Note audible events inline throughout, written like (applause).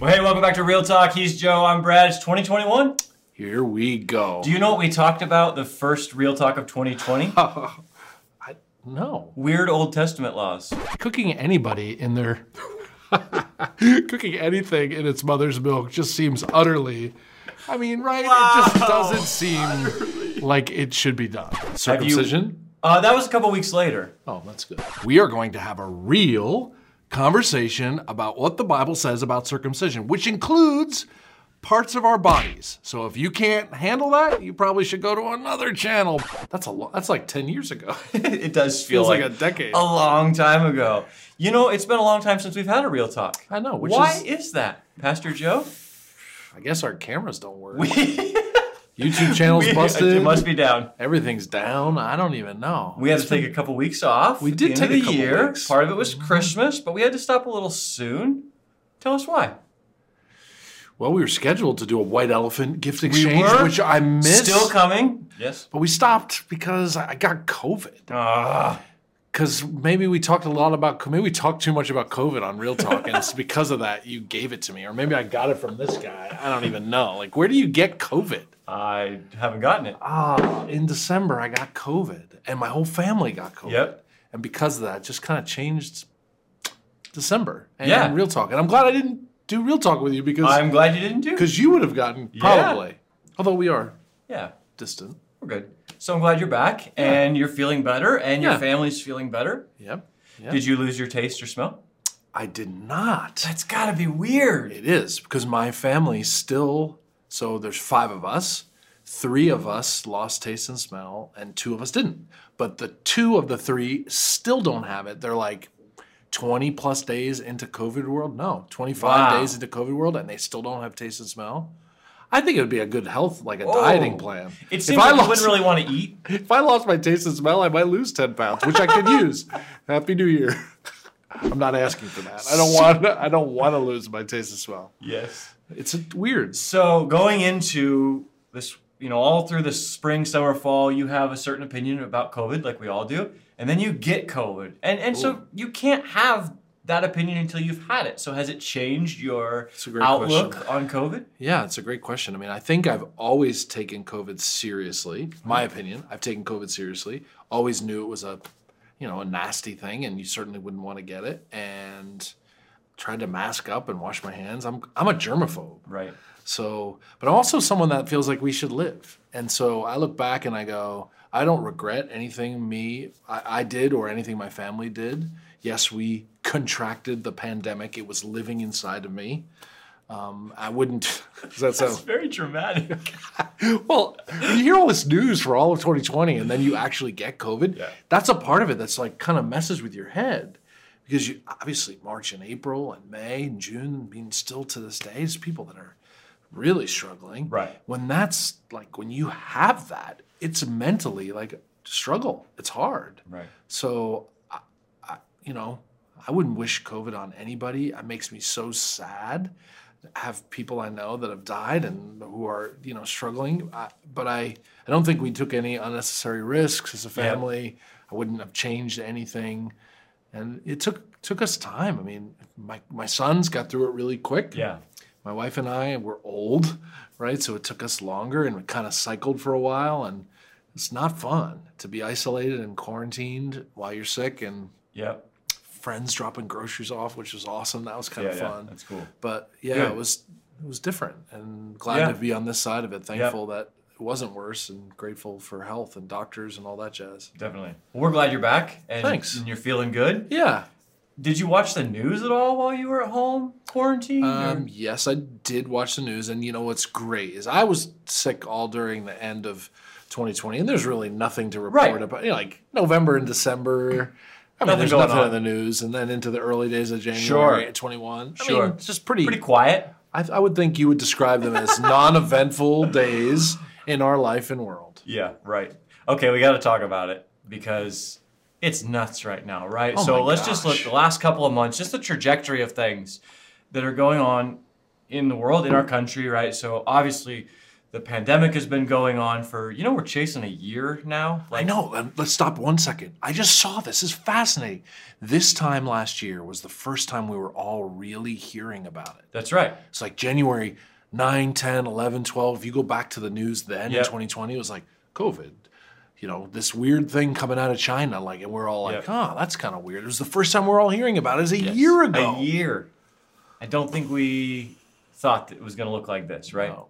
Well, hey, welcome back to Real Talk. He's Joe. I'm Brad. It's 2021. Here we go. Do you know what we talked about the first Real Talk of 2020? (laughs) no. Weird Old Testament laws. Cooking anybody in their (laughs) cooking anything in its mother's milk just seems utterly I mean, right? It just doesn't seem like it should be done. Circumcision? Uh, that was a couple weeks later. Oh, that's good. We are going to have a real conversation about what the Bible says about circumcision, which includes parts of our bodies. So if you can't handle that, you probably should go to another channel. That's a lo- that's like 10 years ago. (laughs) it does feel Feels like like, a decade. A long time ago. You know, it's been a long time since we've had a Real Talk. I know, Why is is that, Pastor Joe? I guess our cameras don't work. We, (laughs) YouTube channel's (laughs) we- busted. It must be down. Everything's down. I don't even know. We had to take a couple weeks off. We did take a couple year. weeks. Part of it was Christmas, but we had to stop a little soon. Tell us why. Well, we were scheduled to do a white elephant gift exchange, were? which I missed. Still coming? Yes. but we stopped because I got COVID. Ah, Because maybe we talked a lot about maybe we talked too much about COVID on Real Talk, and it's (laughs) because of that you gave it to me, or maybe I got it from this guy. I don't even know. Like, where do you get COVID? I haven't gotten it. Ah, in December I got COVID, and my whole family got COVID. Yep. And because of that, just kind of changed December and Yeah. Real Talk. And I'm glad I didn't do Real Talk with you because I'm glad you didn't do it. because you would have gotten Yeah. probably. Although we are Yeah, distant. we're good. So I'm glad you're back and you're feeling better and your family's feeling better. Yep. Yep. Did you lose your taste or smell? I did not. That's gotta be weird. It is because my family still. So there's five of us. Three of us lost taste and smell, and two of us didn't. But the two of the three still don't have it. They're like 20 plus days into COVID world. No, 25 Wow. days into COVID world, and they still don't have taste and smell. I think it would be a good health, like a Oh. dieting plan. It If seems I like you lost- wouldn't really want to (laughs) eat. If I lost my taste and smell, I might lose 10 pounds, which I could use. (laughs) Happy New Year. (laughs) I'm not asking for that. I don't want. I don't want to lose my taste and smell. Yes. It's weird. So going into this, you know, all through the spring, summer, fall, you have a certain opinion about COVID, like we all do, and then you get COVID, and and so you can't have that opinion until you've had it. So has it changed your outlook question. on COVID? Yeah, it's a great question. I mean, I think I've always taken COVID seriously. My mm-hmm. opinion, I've taken COVID seriously. Always knew it was a, you know, a nasty thing, and you certainly wouldn't want to get it. And tried to mask up and wash my hands. I'm I'm a germaphobe. Right. So, but I'm also someone that feels like we should live. And so I look back and I go, I don't regret anything me I, I did or anything my family did. Yes, we contracted the pandemic. It was living inside of me. Um, I wouldn't. (laughs) Does that That's very dramatic. (laughs) Well, you hear all this news for all of 2020 and then you actually get COVID, Yeah. that's a part of it that's like kind of messes with your head. Because you obviously March and April and May and June, I mean, still to this day, is people that are really struggling. Right. When that's like when you have that, it's mentally like struggle. It's hard. Right. So, I, I, you know, I wouldn't wish COVID on anybody. It makes me so sad. to Have people I know that have died and who are you know struggling, I, but I I don't think we took any unnecessary risks as a Yeah. family. I wouldn't have changed anything, and it took took us time. I mean, my my sons got through it really quick. Yeah. My wife and I were old, right? So it took us longer and we kind of cycled for a while and it's not fun to be isolated and quarantined while you're sick and Yep. friends dropping groceries off, which was awesome. That was kind Yeah, of yeah. fun. That's cool. But yeah, Good. it was it was different and glad Yeah. to be on this side of it. Thankful that it wasn't worse and grateful for health and doctors and all that jazz. Definitely. Well, we're glad you're back and, Thanks. and you're feeling good. Yeah. Did you watch the news at all while you were at home quarantined? Um, yes, I did watch the news, and you know what's great is I was sick all during the end of 2020, and there's really nothing to report Right. about. You know, like November and December. I mean, Nothing there's nothing on. in the news, and then into the early days of January Sure. at 21. I Sure. mean, it's just pretty. Pretty quiet. I, I would think you would describe them as non-eventful (laughs) days in our life and world. Yeah, right. Okay, we got to talk about it because it's nuts right now, right? Oh so let's just look the last couple of months, just the trajectory of things that are going on in the world, in our country, right? So obviously, The pandemic has been going on for, you know, we're chasing a year now. I know. Um, let's stop one second. I just saw this. This is fascinating. This time last year was the first time we were all really hearing about it. That's right. It's like January 9, 10, 11, 12. If you go back to the news then Yep. in 2020, it was like COVID. You know, this weird thing coming out of China, like, and we're all like, Yep. oh, that's kind of weird. It was the first time we're all hearing about it. It was a Yes. year ago. A year. I don't think we thought that it was going to look like this, right? No.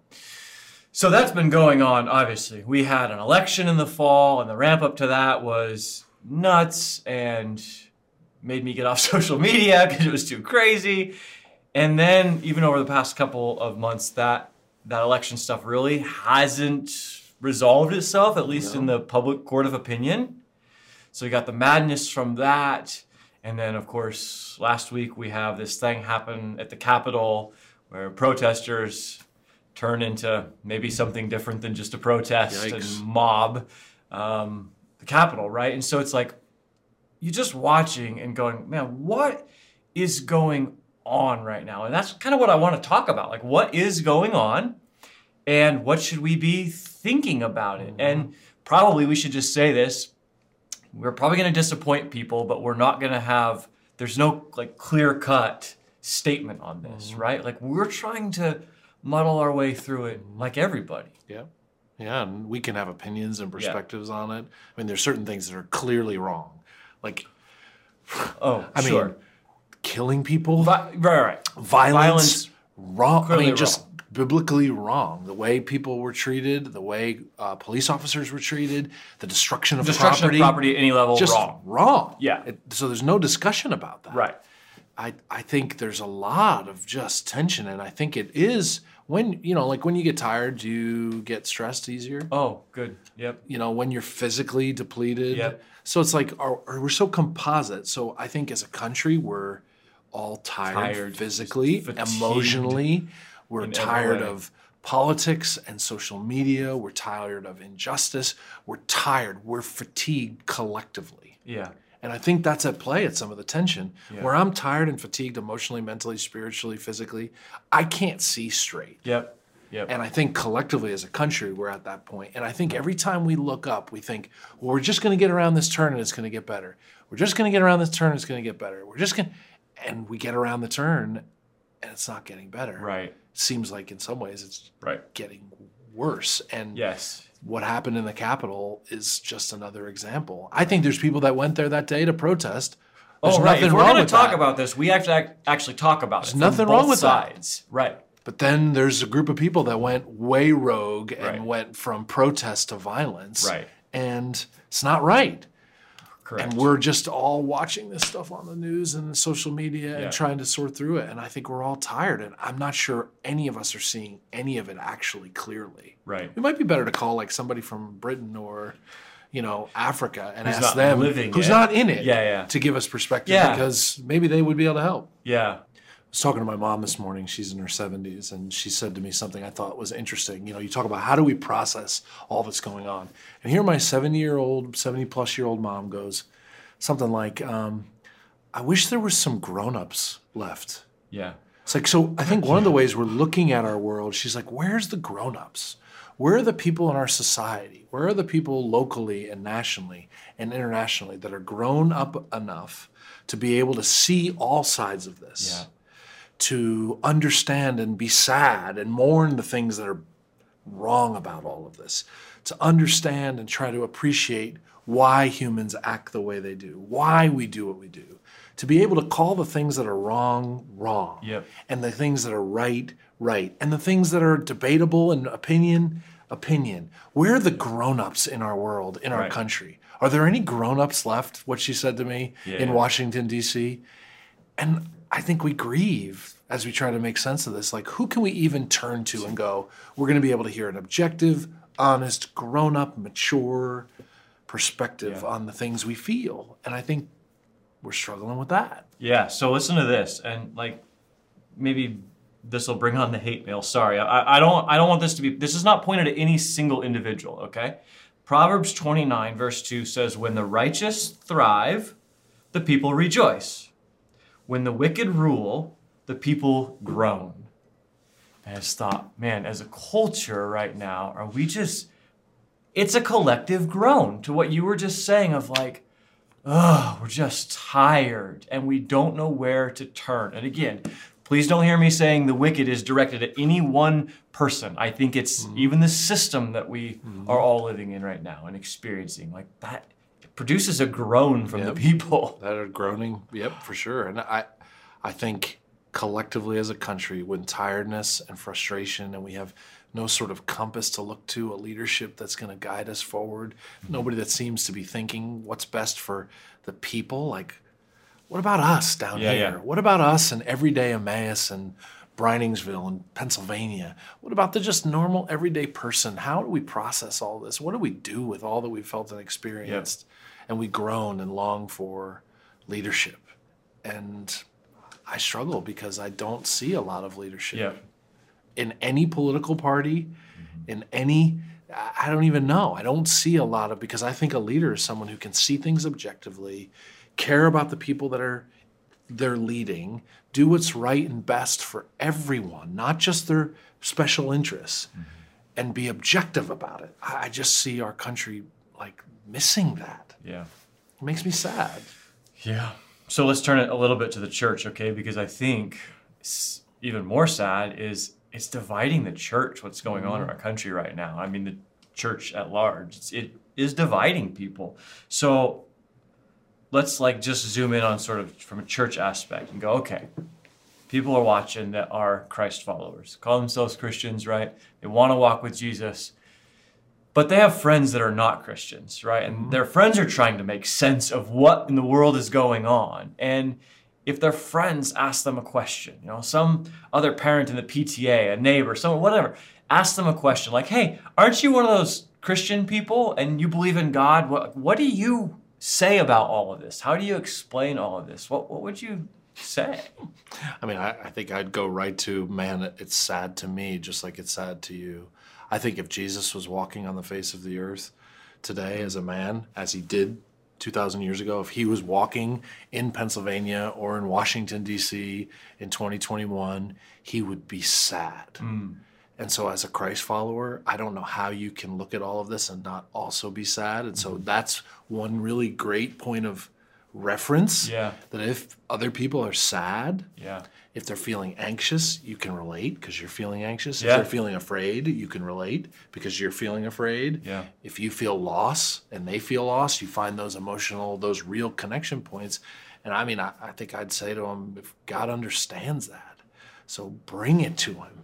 So that's been going on, obviously. We had an election in the fall, and the ramp up to that was nuts and made me get off (laughs) social media because it was too crazy. And then, even over the past couple of months, that, that election stuff really hasn't resolved itself, at least in the public court of opinion. So we got the madness from that. And then, of course, last week we have this thing happen at the Capitol where protesters turn into maybe something different than just a protest Yikes. and mob um, the Capitol, right? And so it's like you're just watching and going, man, what is going on right now? And that's kind of what I want to talk about. Like, what is going on? And what should we be thinking about it? And mm-hmm. probably we should just say this we're probably going to disappoint people, but we're not going to have, there's no like clear cut statement on this, mm-hmm. right? Like we're trying to muddle our way through it mm-hmm. like everybody. Yeah. Yeah, and we can have opinions and perspectives on it. I mean, there's certain things that are clearly wrong. Like (sighs) Oh, I sure. mean, killing people, Vi- right, right. violence, violence, wrong. I mean, just biblically wrong. The way people were treated, the way uh, police officers were treated, the destruction of Destruction property, of property at any level, just wrong. wrong. Yeah. It- so there's no discussion about that. Right. I, I think there's a lot of just tension, and I think it is when you know, like when you get tired, do you get stressed easier? Oh, good. Yep. you know, when you're physically depleted. Yep. So it's like, are, are we're so composite. So I think as a country, we're all tired, Tired, physically, fatigued emotionally. We're tired way. of politics and social media. We're tired of injustice. We're tired. We're fatigued collectively. Yeah. And I think that's at play at some of the tension. Where I'm tired and fatigued emotionally, mentally, spiritually, physically, I can't see straight. Yep. Yep. And I think collectively as a country, we're at that point. And I think every time we look up, we think, well, we're just going to get around this turn and it's going to get better. We're just going to get around this turn and it's going to get better. We're just going to, and we get around the turn and it's not getting better. right. Seems like in some ways it's Right. getting worse. And Yes. what happened in the Capitol is just another example. I think there's people that went there that day to protest. Oh, there's oh, right. nothing If we're wrong going with to talk that. about this, we have to ac- actually talk about it. from nothing wrong with that. sides. Right. But then there's a group of people that went way rogue and Right. went from protest to violence. Right. And it's not right. Correct. And we're just all watching this stuff on the news and social media Yeah. and trying to sort through it. And I think we're all tired. And I'm not sure any of us are seeing any of it actually clearly. right. It might be better to call like somebody from Britain or, you know, Africa and Who's ask them living who's it. not in it Yeah, yeah. to give us perspective Yeah. because maybe they would be able to help. Yeah. Was talking to my mom this morning. She's in her 70s, and she said to me something I thought was interesting. You know, you talk about how do we process all that's going on. And here my 70 year old, 70 plus year old mom goes something like, um, I wish there was some grown ups left. Yeah. It's like, so I think one of the ways we're looking at our world, she's like, where's the grown ups? Where are the people in our society? Where are the people locally and nationally and internationally that are grown up enough to be able to see all sides of this? Yeah. To understand and be sad and mourn the things that are wrong about all of this, to understand and try to appreciate why humans act the way they do, why we do what we do, to be able to call the things that are wrong, wrong, Yep. and the things that are right, right, and the things that are debatable and opinion, opinion. Where are the grown ups in our world, in our Right. country? Are there any grown ups left? What she said to me Yeah, in yeah. Washington, D.C. And I think we grieve as we try to make sense of this. Like, who can we even turn to and go, we're going to be able to hear an objective, honest, grown up, mature perspective Yeah. on the things we feel? And I think we're struggling with that. Yeah. So listen to this, and like maybe this will bring on the hate mail. Sorry, I, I don't. I don't want this to be. This is not pointed at any single individual. Okay. Proverbs 29 verse 2 says, "When the righteous thrive, the people rejoice. When the wicked rule, the people groan." I just thought, man, as a culture right now, are we just, it's a collective groan to what you were just saying of like, oh, we're just tired and we don't know where to turn. And again, please don't hear me saying the wicked is directed at any one person. I think it's mm-hmm. even the system that we mm-hmm. are all living in right now and experiencing. Like that produces a groan from yep. the people. (laughs) That are groaning, yep, for sure. And I I think collectively as a country, when tiredness and frustration and we have no sort of compass to look to, a leadership that's going to guide us forward, nobody that seems to be thinking what's best for the people. Like, what about us down yeah, here? Yeah. What about us in everyday Emmaus and Breinigsville and Pennsylvania? What about the just normal everyday person? How do we process all this? What do we do with all that we've felt and experienced? And we groan and long for leadership. And I struggle because I don't see a lot of leadership. Yep in any political party, mm-hmm. in any I don't even know. I don't see a lot of because I think a leader is someone who can see things objectively, care about the people that are they're leading, do what's right and best for everyone, not just their special interests, mm-hmm. and be objective about it. I just see our country like missing that. Yeah. It makes me sad. Yeah. So let's turn it a little bit to the church, okay? Because I think even more sad is it's dividing the church what's going on in mm-hmm. our country right now i mean the church at large it's, it is dividing people so let's like just zoom in on sort of from a church aspect and go okay people are watching that are christ followers call themselves christians right they want to walk with jesus but they have friends that are not christians right and mm-hmm. their friends are trying to make sense of what in the world is going on and if their friends ask them a question, you know, some other parent in the PTA, a neighbor, someone, whatever, ask them a question like, hey, aren't you one of those Christian people and you believe in God? What, what do you say about all of this? How do you explain all of this? What, what would you say? I mean, I, I think I'd go right to, man, it's sad to me, just like it's sad to you. I think if Jesus was walking on the face of the earth today as a man, as he did 2,000 years ago, if he was walking in Pennsylvania or in Washington, D.C. in 2021, he would be sad. Mm. And so, as a Christ follower, I don't know how you can look at all of this and not also be sad. And so, mm-hmm. that's one really great point of reference. Yeah. That if other people are sad, yeah. If they're feeling anxious, you can relate because you're feeling anxious. Yeah. If they're feeling afraid, you can relate because you're feeling afraid. Yeah. If you feel loss and they feel loss, you find those emotional, those real connection points. And I mean, I, I think I'd say to them, if God understands that, so bring it to Him.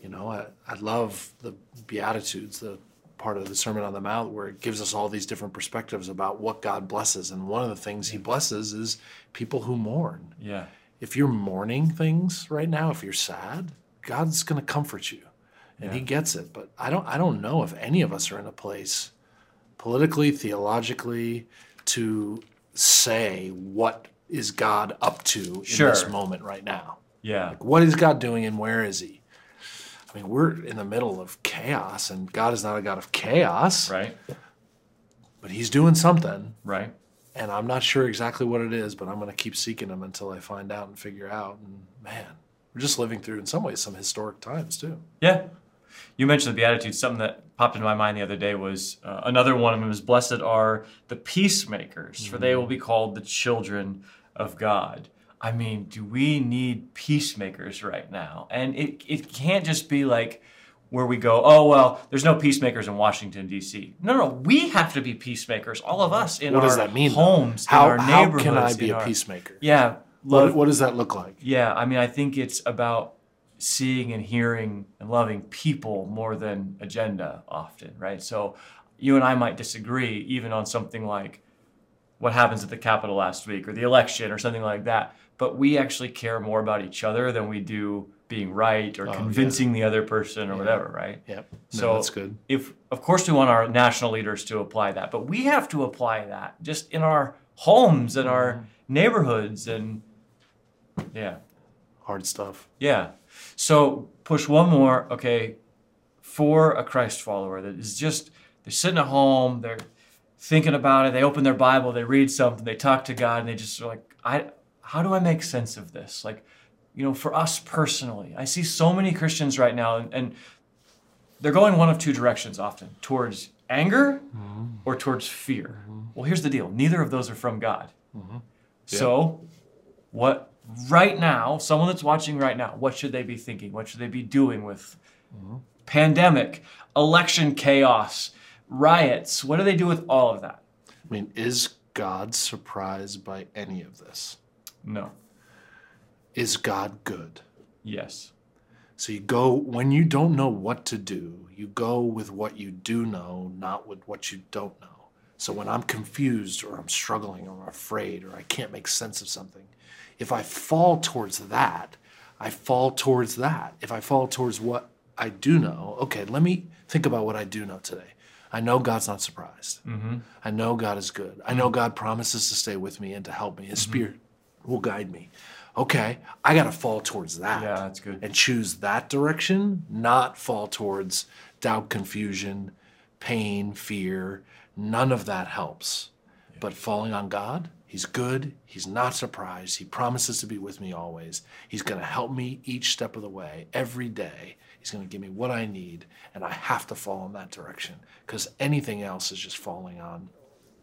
You know, I, I love the Beatitudes, the part of the Sermon on the Mount where it gives us all these different perspectives about what God blesses. And one of the things He blesses is people who mourn. Yeah if you're mourning things right now, if you're sad, God's going to comfort you, and yeah. He gets it. But I don't, I don't know if any of us are in a place, politically, theologically, to say what is God up to in sure. this moment right now. Yeah. Like, what is God doing, and where is He? I mean, we're in the middle of chaos, and God is not a God of chaos. Right. But He's doing something. Right and I'm not sure exactly what it is, but I'm going to keep seeking Him until I find out and figure out. And man, we're just living through, in some ways, some historic times too. Yeah. You mentioned the Beatitudes. Something that popped into my mind the other day was uh, another one of them is Blessed are the peacemakers, mm-hmm. for they will be called the children of God. I mean, do we need peacemakers right now? And it, it can't just be like, where we go, oh well, there's no peacemakers in Washington D.C. No, no, we have to be peacemakers, all of us in what our does that mean, homes, how, in our neighborhoods. How can I be a our, peacemaker? Yeah. Love, what, what does that look like? Yeah, I mean, I think it's about seeing and hearing and loving people more than agenda often, right? So you and I might disagree even on something like what happens at the Capitol last week or the election or something like that, but we actually care more about each other than we do being right or oh, convincing yeah. the other person or yeah. whatever, right? Yep. No, so that's good. If of course we want our national leaders to apply that, but we have to apply that just in our homes and our mm-hmm. neighborhoods and yeah. Hard stuff. Yeah. So push one more, okay, for a Christ follower that is just they're sitting at home, they're thinking about it, they open their Bible, they read something, they talk to God, and they just are like, I how do I make sense of this? Like you know, for us personally, I see so many Christians right now, and, and they're going one of two directions often towards anger mm-hmm. or towards fear. Mm-hmm. Well, here's the deal neither of those are from God. Mm-hmm. So, what right now, someone that's watching right now, what should they be thinking? What should they be doing with pandemic, election chaos, riots? What do they do with all of that? I mean, is God surprised by any of this? No. Is God good? Yes. So you go when you don't know what to do, you go with what you do know, not with what you don't know. So when I'm confused or I'm struggling or I'm afraid or I can't make sense of something, if I fall towards that, I fall towards that. If I fall towards what I do know, okay, let me think about what I do know today. I know God's not surprised. Mm-hmm. I know God is good. I know mm-hmm. God promises to stay with me and to help me. His mm-hmm. Spirit will guide me. Okay, I got to fall towards that. Yeah, that's good. And choose that direction, not fall towards doubt, confusion, pain, fear. None of that helps. But falling on God, He's good. He's not surprised. He promises to be with me always. He's going to help me each step of the way, every day. He's going to give me what I need, and I have to fall in that direction because anything else is just falling on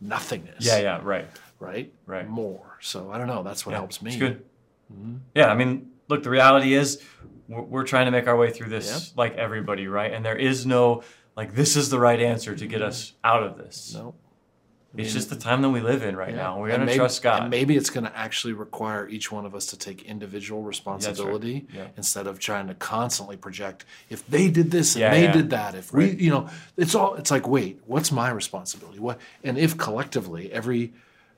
nothingness. Yeah, yeah, right. Right? Right. More. So I don't know. That's what helps me. It's good. Mm-hmm. Yeah, I mean, look, the reality is we're, we're trying to make our way through this Yep. like everybody, right? And there is no, like, this is the right answer to get mm-hmm. us out of this. No. It's just the time that we live in right now. We're going to trust God. And maybe it's going to actually require each one of us to take individual responsibility Yeah. instead of trying to constantly project if they did this and Yeah, they yeah. did that. If we, you know, it's all. It's like, wait, what's my responsibility? What? And if collectively every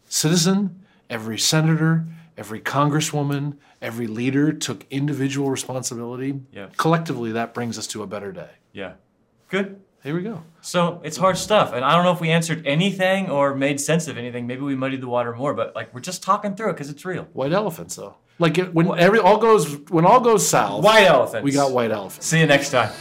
citizen, every senator, every congresswoman, every leader took individual responsibility, Yeah. collectively that brings us to a better day. yeah. Good. Here we go. So it's hard stuff. And I don't know if we answered anything or made sense of anything. Maybe we muddied the water more, but like, we're just talking through it because it's real. White elephants, though. Like it, when every all goes when all goes south, White elephants. we got white elephants. See you next time.